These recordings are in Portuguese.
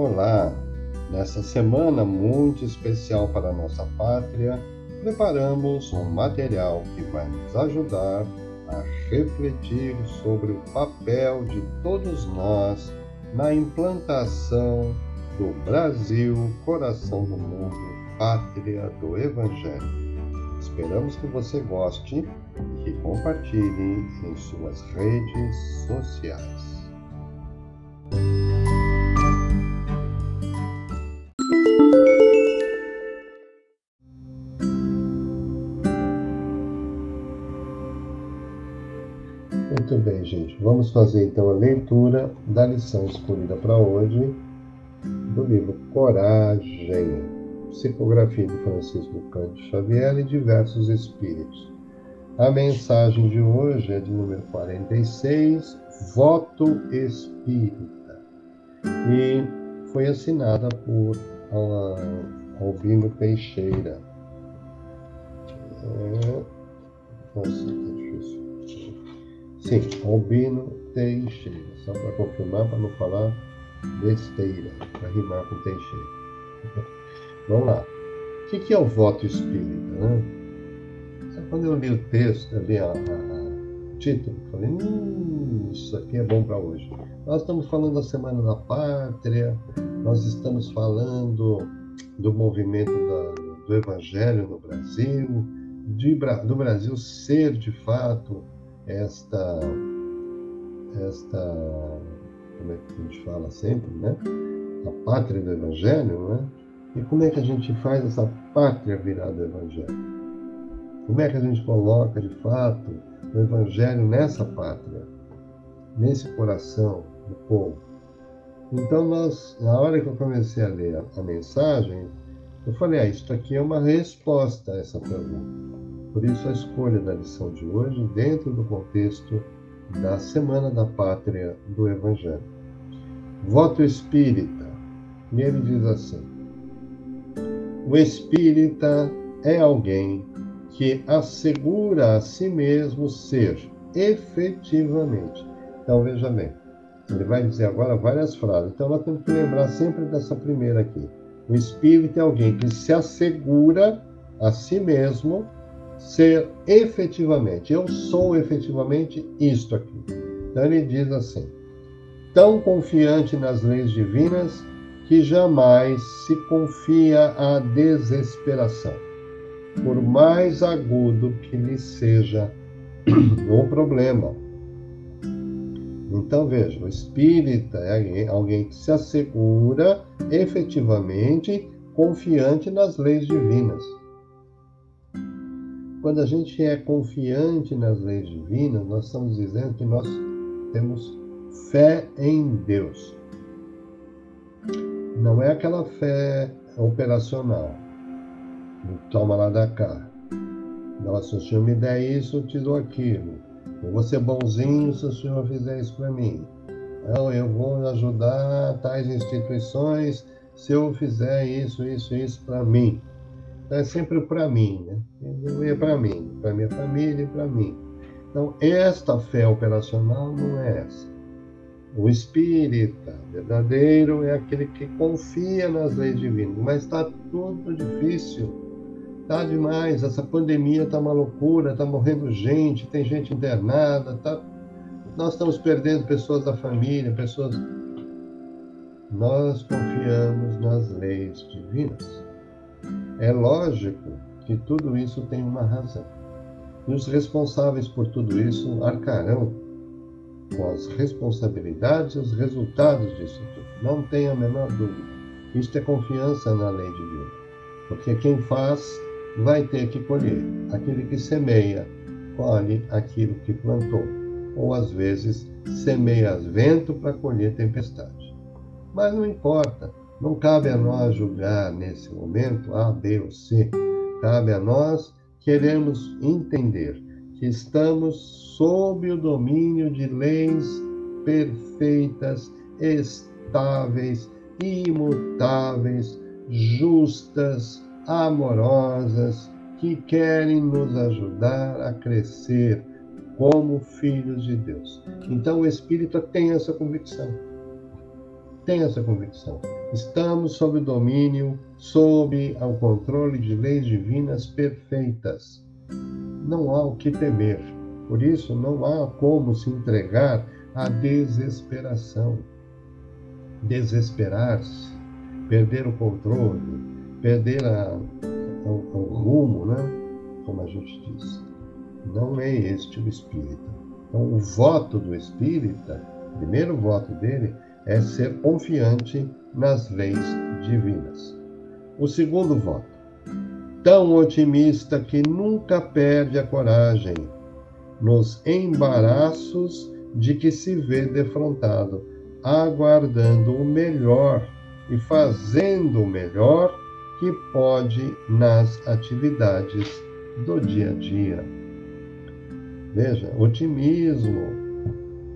Olá! Nessa semana muito especial para nossa pátria, preparamos um material que vai nos ajudar a refletir sobre o papel de todos nós na implantação do Brasil, coração do mundo, pátria do Evangelho. Esperamos que você goste e que compartilhe em suas redes sociais. Gente. Vamos fazer então a leitura da lição escolhida para hoje do livro Coragem, psicografia de Francisco Cândido Xavier e diversos espíritos. A mensagem de hoje é de número 46, Voto Espírita, e foi assinada por Albino Teixeira. É... Nossa, Sim, Albino Teixeira. Só para confirmar, para não falar besteira, para rimar com Teixeira. Vamos lá. O que é o voto espírita? Né? Quando eu li o texto, eu li a, a, título, falei, hum, isso aqui é bom para hoje. Nós estamos falando da Semana da Pátria, nós estamos falando do movimento da, do Evangelho no Brasil, de, do Brasil ser de fato esta, esta, como é que a gente fala sempre, né? A pátria do Evangelho, né? E como é que a gente faz essa pátria virar do Evangelho? Como é que a gente coloca, de fato, o Evangelho nessa pátria, nesse coração do povo? Então, nós, na hora que eu comecei a ler a, a mensagem, eu falei, ah, isso aqui é uma resposta a essa pergunta. Por isso, a escolha da lição de hoje dentro do contexto da Semana da Pátria do Evangelho. Voto espírita. Ele diz assim: O espírita é alguém que assegura a si mesmo ser efetivamente. Então, veja bem, ele vai dizer agora várias frases. Então, nós temos que lembrar sempre dessa primeira aqui. O espírito é alguém que se assegura a si mesmo ser efetivamente, eu sou efetivamente isto aqui. Então ele diz assim: tão confiante nas leis divinas que jamais se confia à desesperação, por mais agudo que lhe seja o problema. Então veja, o espírita é alguém que se assegura efetivamente confiante nas leis divinas. Quando a gente é confiante nas leis divinas, nós estamos dizendo que nós temos fé em Deus. Não é aquela fé operacional. Toma lá da cá. Nossa, se o senhor me der isso, eu te dou aquilo. Eu vou ser bonzinho se o senhor fizer isso para mim. Não, eu vou ajudar tais instituições se eu fizer isso, isso, isso para mim é sempre para mim, né? É para mim, para minha família e para mim. Então, esta fé operacional não é essa. O espírita verdadeiro é aquele que confia nas leis divinas, mas está tudo difícil. Está demais, essa pandemia está uma loucura, está morrendo gente, tem gente internada, tá... nós estamos perdendo pessoas da família, pessoas. Nós confiamos nas leis divinas. É lógico que tudo isso tem uma razão. E os responsáveis por tudo isso arcarão com as responsabilidades e os resultados disso tudo. Não tenha a menor dúvida. Isto é confiança na lei divina. Porque quem faz vai ter que colher. Aquele que semeia, colhe aquilo que plantou. Ou às vezes semeia vento para colher tempestade. Mas não importa. Não cabe a nós julgar nesse momento A, B ou C. Cabe a nós queremos entender que estamos sob o domínio de leis perfeitas, estáveis, imutáveis, justas, amorosas, que querem nos ajudar a crescer como filhos de Deus. Então o Espírito tem essa convicção Tenha essa convicção. Estamos sob o domínio, sob o controle de leis divinas perfeitas. Não há o que temer. Por isso, não há como se entregar à desesperação. Desesperar-se, perder o controle, perder a, o, o rumo, né? como a gente diz. Não é este o espírita. Então, o voto do espírita, o primeiro voto dele, é ser confiante nas leis divinas. O segundo voto, tão otimista que nunca perde a coragem nos embaraços de que se vê defrontado, aguardando o melhor e fazendo o melhor que pode nas atividades do dia a dia. Veja, otimismo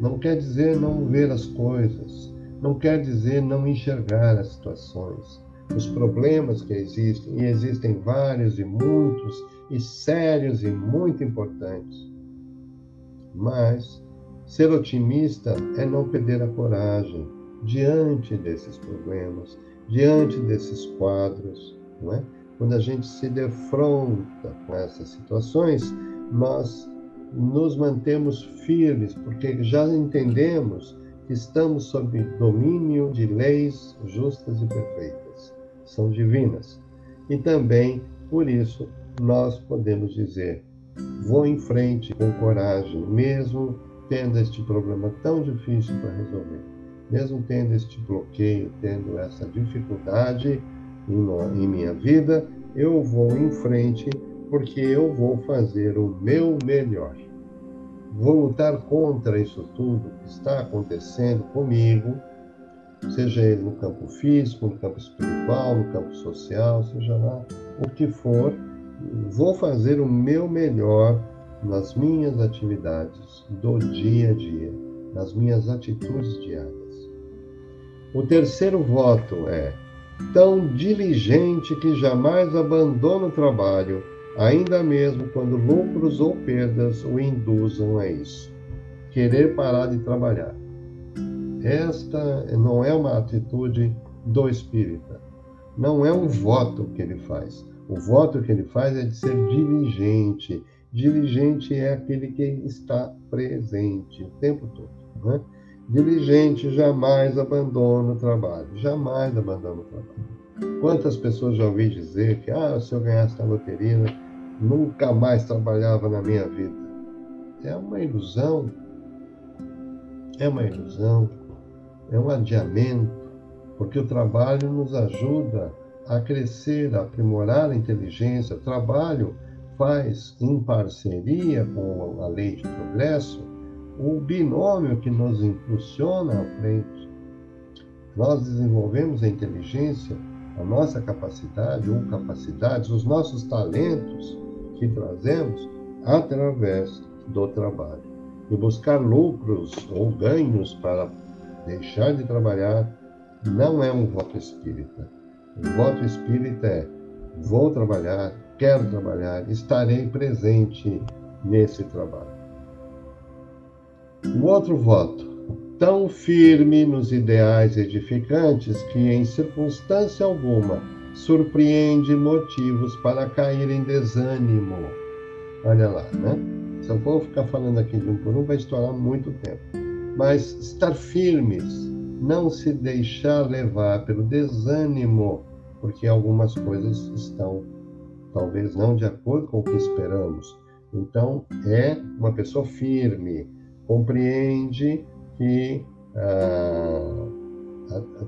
não quer dizer não ver as coisas, não quer dizer não enxergar as situações, os problemas que existem, e existem vários e muitos, e sérios e muito importantes. Mas ser otimista é não perder a coragem diante desses problemas, diante desses quadros, não é? Quando a gente se defronta com essas situações, nós nos mantemos firmes, porque já entendemos estamos sob domínio de leis justas e perfeitas, são divinas. E também, por isso, nós podemos dizer: vou em frente com coragem, mesmo tendo este problema tão difícil para resolver, mesmo tendo este bloqueio, tendo essa dificuldade em minha vida, eu vou em frente porque eu vou fazer o meu melhor. Vou lutar contra isso tudo que está acontecendo comigo, seja ele no campo físico, no campo espiritual, no campo social, seja lá o que for, vou fazer o meu melhor nas minhas atividades do dia a dia, nas minhas atitudes diárias. O terceiro voto é tão diligente que jamais abandona o trabalho, ainda mesmo quando lucros ou perdas o induzam a isso. Querer parar de trabalhar. Esta não é uma atitude do espírita. Não é um voto que ele faz. O voto que ele faz é de ser diligente. Diligente é aquele que está presente o tempo todo. Né? Diligente jamais abandona o trabalho, jamais abandona o trabalho. Quantas pessoas já ouvi dizer que, ah, se eu ganhasse na loteria, nunca mais trabalhava na minha vida. É uma ilusão, é uma ilusão, é um adiamento, porque o trabalho nos ajuda a crescer, a aprimorar a inteligência. O trabalho faz, em parceria com a lei de progresso, o binômio que nos impulsiona à frente. Nós desenvolvemos a inteligência, a nossa capacidade ou capacidades, os nossos talentos que trazemos através do trabalho. E buscar lucros ou ganhos para deixar de trabalhar não é um voto espírita. O voto espírita é: vou trabalhar, quero trabalhar, estarei presente nesse trabalho. O outro voto, tão firme nos ideais edificantes que, em circunstância alguma, surpreende motivos para cair em desânimo. Olha lá, né? Se eu for ficar falando aqui de um por um, vai estourar muito tempo. Mas estar firmes, não se deixar levar pelo desânimo, porque algumas coisas estão talvez não de acordo com o que esperamos. Então, é uma pessoa firme, compreende que ah,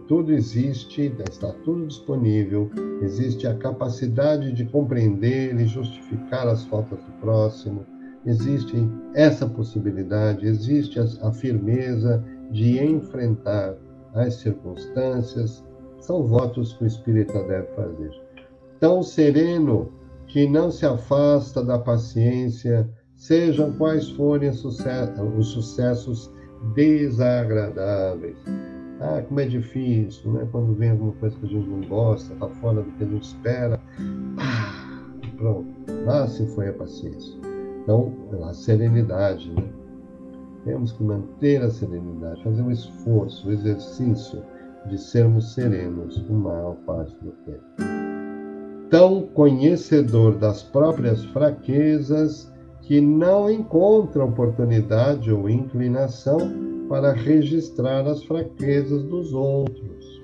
tudo existe, está tudo disponível, existe a capacidade de compreender e justificar as faltas do próximo, existe essa possibilidade, existe a, firmeza de enfrentar as circunstâncias, são votos que o espírita deve fazer. Tão sereno que não se afasta da paciência, sejam quais forem os sucessos desagradáveis. Ah, como é difícil, né? Quando vem alguma coisa que a gente não gosta, está fora do que a gente espera. Ah, pronto. Lá se foi a paciência. Então, a serenidade, né? Temos que manter a serenidade, fazer um esforço, um exercício de sermos serenos o maior parte do tempo. Tão conhecedor das próprias fraquezas que não encontra oportunidade ou inclinação para registrar as fraquezas dos outros.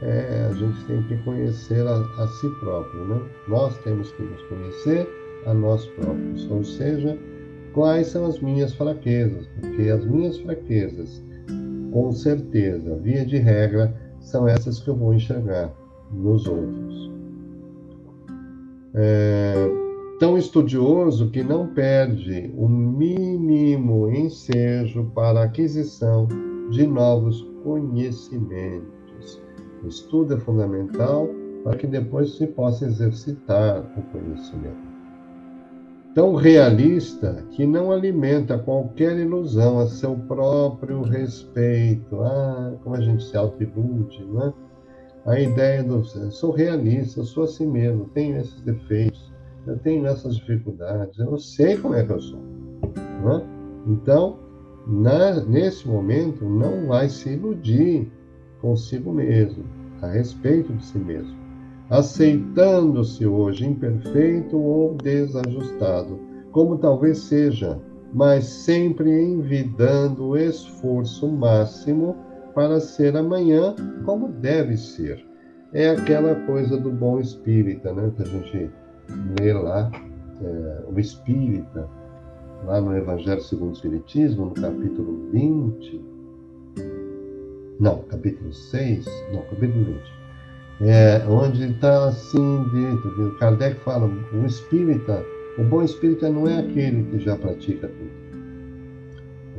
É, a gente tem que conhecer a, a si próprio, né? Nós temos que nos conhecer a nós próprios, ou seja, quais são as minhas fraquezas, porque as minhas fraquezas, com certeza, via de regra, são essas que eu vou enxergar nos outros. É, tão estudioso que não perde o mínimo ensejo para a aquisição de novos conhecimentos. O estudo é fundamental para que depois se possa exercitar o conhecimento. Tão realista que não alimenta qualquer ilusão a seu próprio respeito. Ah, como a gente se atribute, não é? A ideia do sou realista, sou assim mesmo, tenho esses defeitos eu tenho essas dificuldades, eu sei como é que eu sou. Né? Então, na, nesse momento, não vai se iludir consigo mesmo, a respeito de si mesmo, aceitando-se hoje imperfeito ou desajustado, como talvez seja, mas sempre envidando o esforço máximo para ser amanhã como deve ser. É aquela coisa do bom espírita, né? Que a gente lê lá é, o Espírita, lá no Evangelho segundo o Espiritismo, no capítulo 20, não, capítulo 6, não, capítulo 20, é, onde está assim dito, Kardec fala, o espírita, o bom espírita não é aquele que já pratica tudo.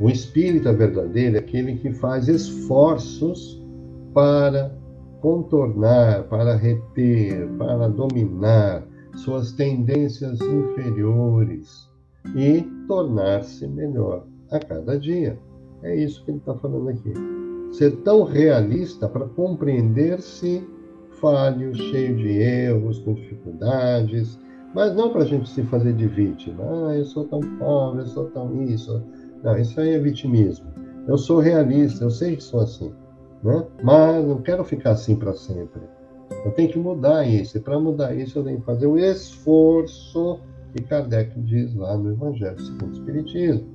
O espírita verdadeiro é aquele que faz esforços para contornar, para reter, para dominar, suas tendências inferiores e tornar-se melhor a cada dia. É isso que ele está falando aqui. Ser tão realista para compreender-se falho, cheio de erros, com dificuldades, mas não para a gente se fazer de vítima. Ah, eu sou tão pobre, eu sou tão isso. Não, isso aí é vitimismo. Eu sou realista, eu sei que sou assim, né? mas não quero ficar assim para sempre. Eu tenho que mudar isso. E para mudar isso, eu tenho que fazer o esforço que Kardec diz lá no Evangelho segundo o Espiritismo,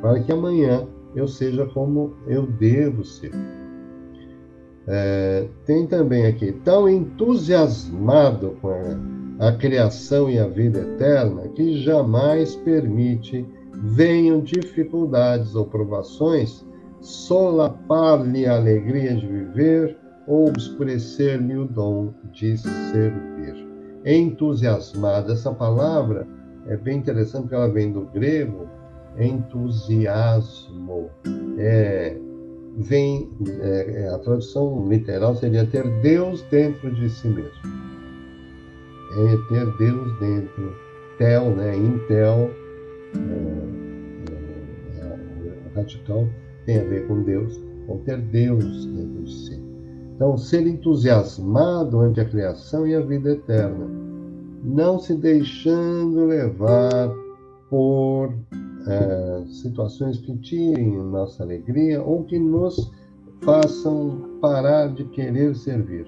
para que amanhã eu seja como eu devo ser. É, tem também aqui, tão entusiasmado com a, a criação e a vida eterna, que jamais permite venham dificuldades ou provações solapar-lhe a alegria de viver ou obscurecer-lhe o dom de servir. Entusiasmado, essa palavra é bem interessante porque ela vem do grego entusiasmo. É, vem, é, é, a tradução literal seria ter Deus dentro de si mesmo. É ter Deus dentro. Tel, né? Intel, é, é, radical tem a ver com Deus, ou ter Deus dentro de si. Então, ser entusiasmado ante a criação e a vida eterna, não se deixando levar por é, situações que tirem nossa alegria ou que nos façam parar de querer servir.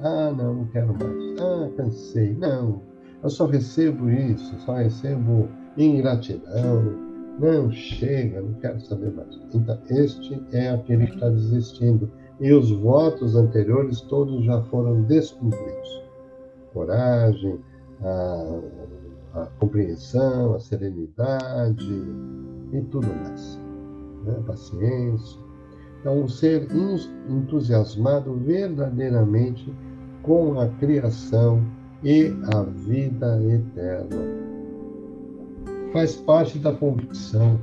Ah, não, não quero mais. Ah, cansei. Não, eu só recebo isso, só recebo ingratidão. Não, chega, não quero saber mais. Então, este é aquele que está desistindo e os votos anteriores todos já foram descumpridos. Coragem, a, a compreensão, a serenidade e tudo mais. Né? Paciência. Então, o ser entusiasmado verdadeiramente com a criação e a vida eterna. Faz parte da convicção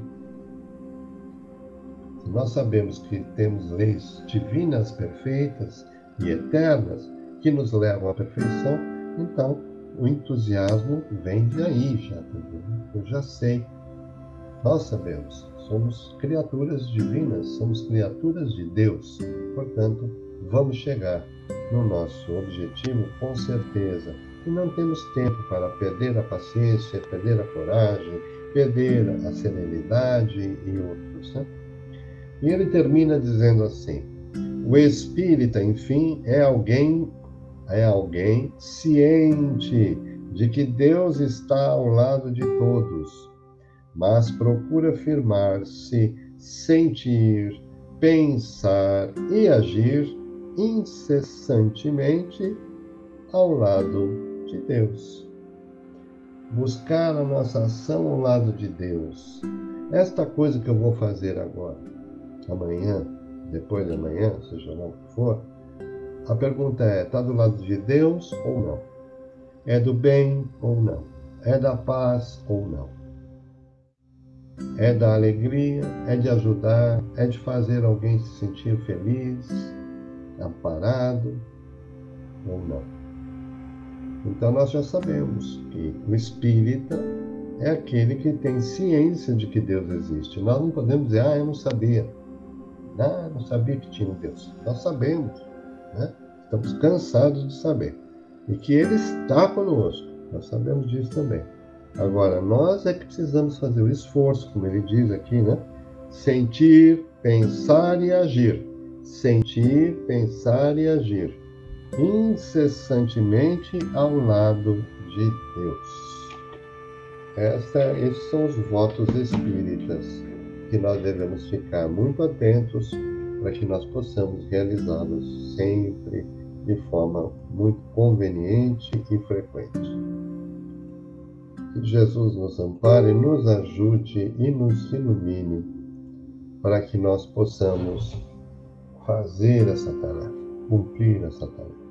nós sabemos que temos leis divinas perfeitas e eternas que nos levam à perfeição, então o entusiasmo vem de aí já também. Eu já sei. Nós sabemos, somos criaturas divinas, somos criaturas de Deus. Portanto, vamos chegar no nosso objetivo com certeza. E não temos tempo para perder a paciência, perder a coragem, perder a serenidade e outros. Né? E ele termina dizendo assim: o espírita, enfim, é alguém é alguém ciente de que Deus está ao lado de todos, mas procura afirmar-se, sentir, pensar e agir incessantemente ao lado de Deus. Buscar a nossa ação ao lado de Deus. Esta coisa que eu vou fazer agora, amanhã, depois de amanhã, seja lá o que for, a pergunta é: está do lado de Deus ou não? É do bem ou não? É da paz ou não? É da alegria? É de ajudar? É de fazer alguém se sentir feliz, amparado ou não? Então nós já sabemos que o espírita é aquele que tem ciência de que Deus existe. Nós não podemos dizer, ah, eu não sabia. Ah, não sabia que tinha um Deus. Nós sabemos, né? Estamos cansados de saber. E que Ele está conosco. Nós sabemos disso também. Agora, nós é que precisamos fazer o esforço, como ele diz aqui, né? Sentir, pensar e agir. Sentir, pensar e agir. Incessantemente ao lado de Deus. Essa, esses são os votos espíritas que nós devemos ficar muito atentos para que nós possamos realizá-los sempre de forma muito conveniente e frequente. Que Jesus nos ampare, nos ajude e nos ilumine para que nós possamos fazer essa tarefa, cumprir essa tarefa.